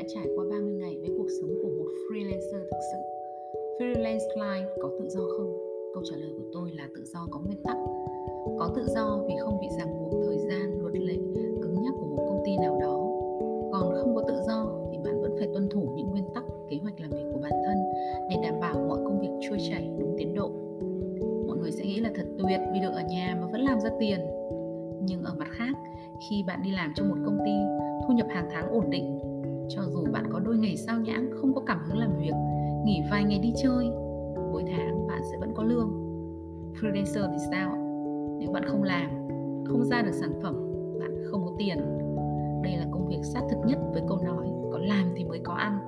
đã trải qua 30 ngày với cuộc sống của một freelancer thực sự. Freelance life có tự do không? Câu trả lời của tôi là tự do có nguyên tắc. Có tự do vì không bị ràng buộc thời gian, luật lệ, cứng nhắc của một công ty nào đó. Còn không có tự do thì bạn vẫn phải tuân thủ những nguyên tắc, kế hoạch làm việc của bản thân để đảm bảo mọi công việc trôi chảy đúng tiến độ. Mọi người sẽ nghĩ là thật tuyệt vì được ở nhà mà vẫn làm ra tiền. Nhưng ở mặt khác, khi bạn đi làm trong một công ty, thu nhập hàng tháng ổn định cho dù bạn có đôi ngày sao nhãng, không có cảm hứng làm việc, nghỉ vài ngày đi chơi, mỗi tháng bạn sẽ vẫn có lương. Freelancer thì sao nếu bạn không làm, không ra được sản phẩm, bạn không có tiền. Đây là công việc sát thực nhất với câu nói, có làm thì mới có ăn.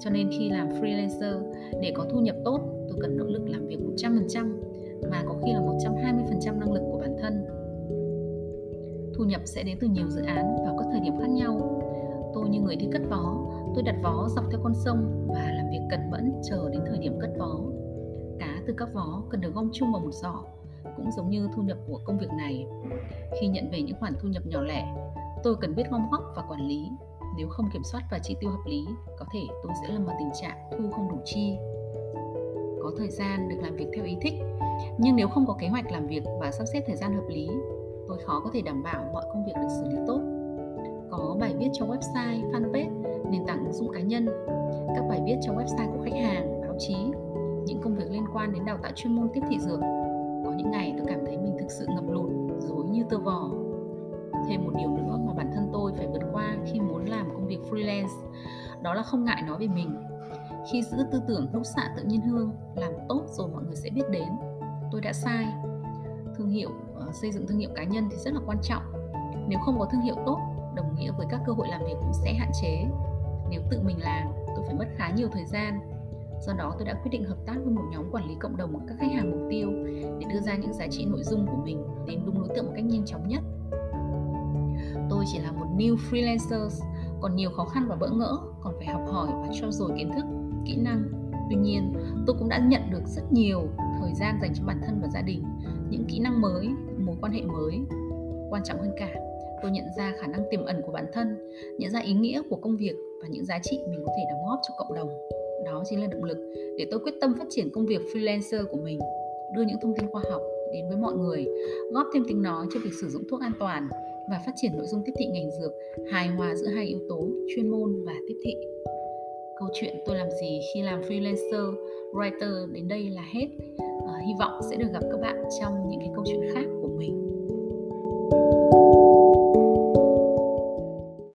Cho nên khi làm freelancer, để có thu nhập tốt, tôi cần nỗ lực làm việc 100% mà có khi là 120% năng lực của bản thân. Thu nhập sẽ đến từ nhiều dự án vào các thời điểm khác nhau tôi như người đi cất vó. Tôi đặt vó dọc theo con sông và làm việc cẩn mẫn chờ đến thời điểm cất vó. Cá từ các vó cần được gom chung vào một giỏ, cũng giống như thu nhập của công việc này. Khi nhận về những khoản thu nhập nhỏ lẻ, tôi cần biết gom góp và quản lý. Nếu không kiểm soát và chi tiêu hợp lý, có thể tôi sẽ lâm vào tình trạng thu không đủ chi. Có thời gian được làm việc theo ý thích, nhưng nếu không có kế hoạch làm việc và sắp xếp thời gian hợp lý, tôi khó có thể đảm bảo mọi công việc được xử lý tốt có bài viết trong website, fanpage, nền tảng ứng dụng cá nhân. Các bài viết trong website của khách hàng, báo chí, những công việc liên quan đến đào tạo chuyên môn tiếp thị dược. Có những ngày tôi cảm thấy mình thực sự ngập lụt dối như tơ vò. Thêm một điều nữa mà bản thân tôi phải vượt qua khi muốn làm công việc freelance, đó là không ngại nói về mình. Khi giữ tư tưởng hút xạ tự nhiên hương, làm tốt rồi mọi người sẽ biết đến. Tôi đã sai. Thương hiệu ờ, xây dựng thương hiệu cá nhân thì rất là quan trọng. Nếu không có thương hiệu tốt đồng nghĩa với các cơ hội làm việc cũng sẽ hạn chế. Nếu tự mình làm, tôi phải mất khá nhiều thời gian. Do đó, tôi đã quyết định hợp tác với một nhóm quản lý cộng đồng các khách hàng mục tiêu để đưa ra những giá trị nội dung của mình đến đúng đối tượng một cách nhanh chóng nhất. Tôi chỉ là một new freelancer còn nhiều khó khăn và bỡ ngỡ, còn phải học hỏi và trau dồi kiến thức, kỹ năng. Tuy nhiên, tôi cũng đã nhận được rất nhiều thời gian dành cho bản thân và gia đình, những kỹ năng mới, mối quan hệ mới, quan trọng hơn cả tôi nhận ra khả năng tiềm ẩn của bản thân nhận ra ý nghĩa của công việc và những giá trị mình có thể đóng góp cho cộng đồng. Đó chính là động lực để tôi quyết tâm phát triển công việc freelancer của mình đưa những thông tin khoa học đến với mọi người góp thêm tiếng nói cho việc sử dụng thuốc an toàn và phát triển nội dung tiếp thị ngành dược hài hòa giữa hai yếu tố chuyên môn và tiếp thị. Câu chuyện tôi làm gì khi làm freelancer writer đến đây là hết. À, hy vọng sẽ được gặp các bạn trong những cái câu chuyện khác.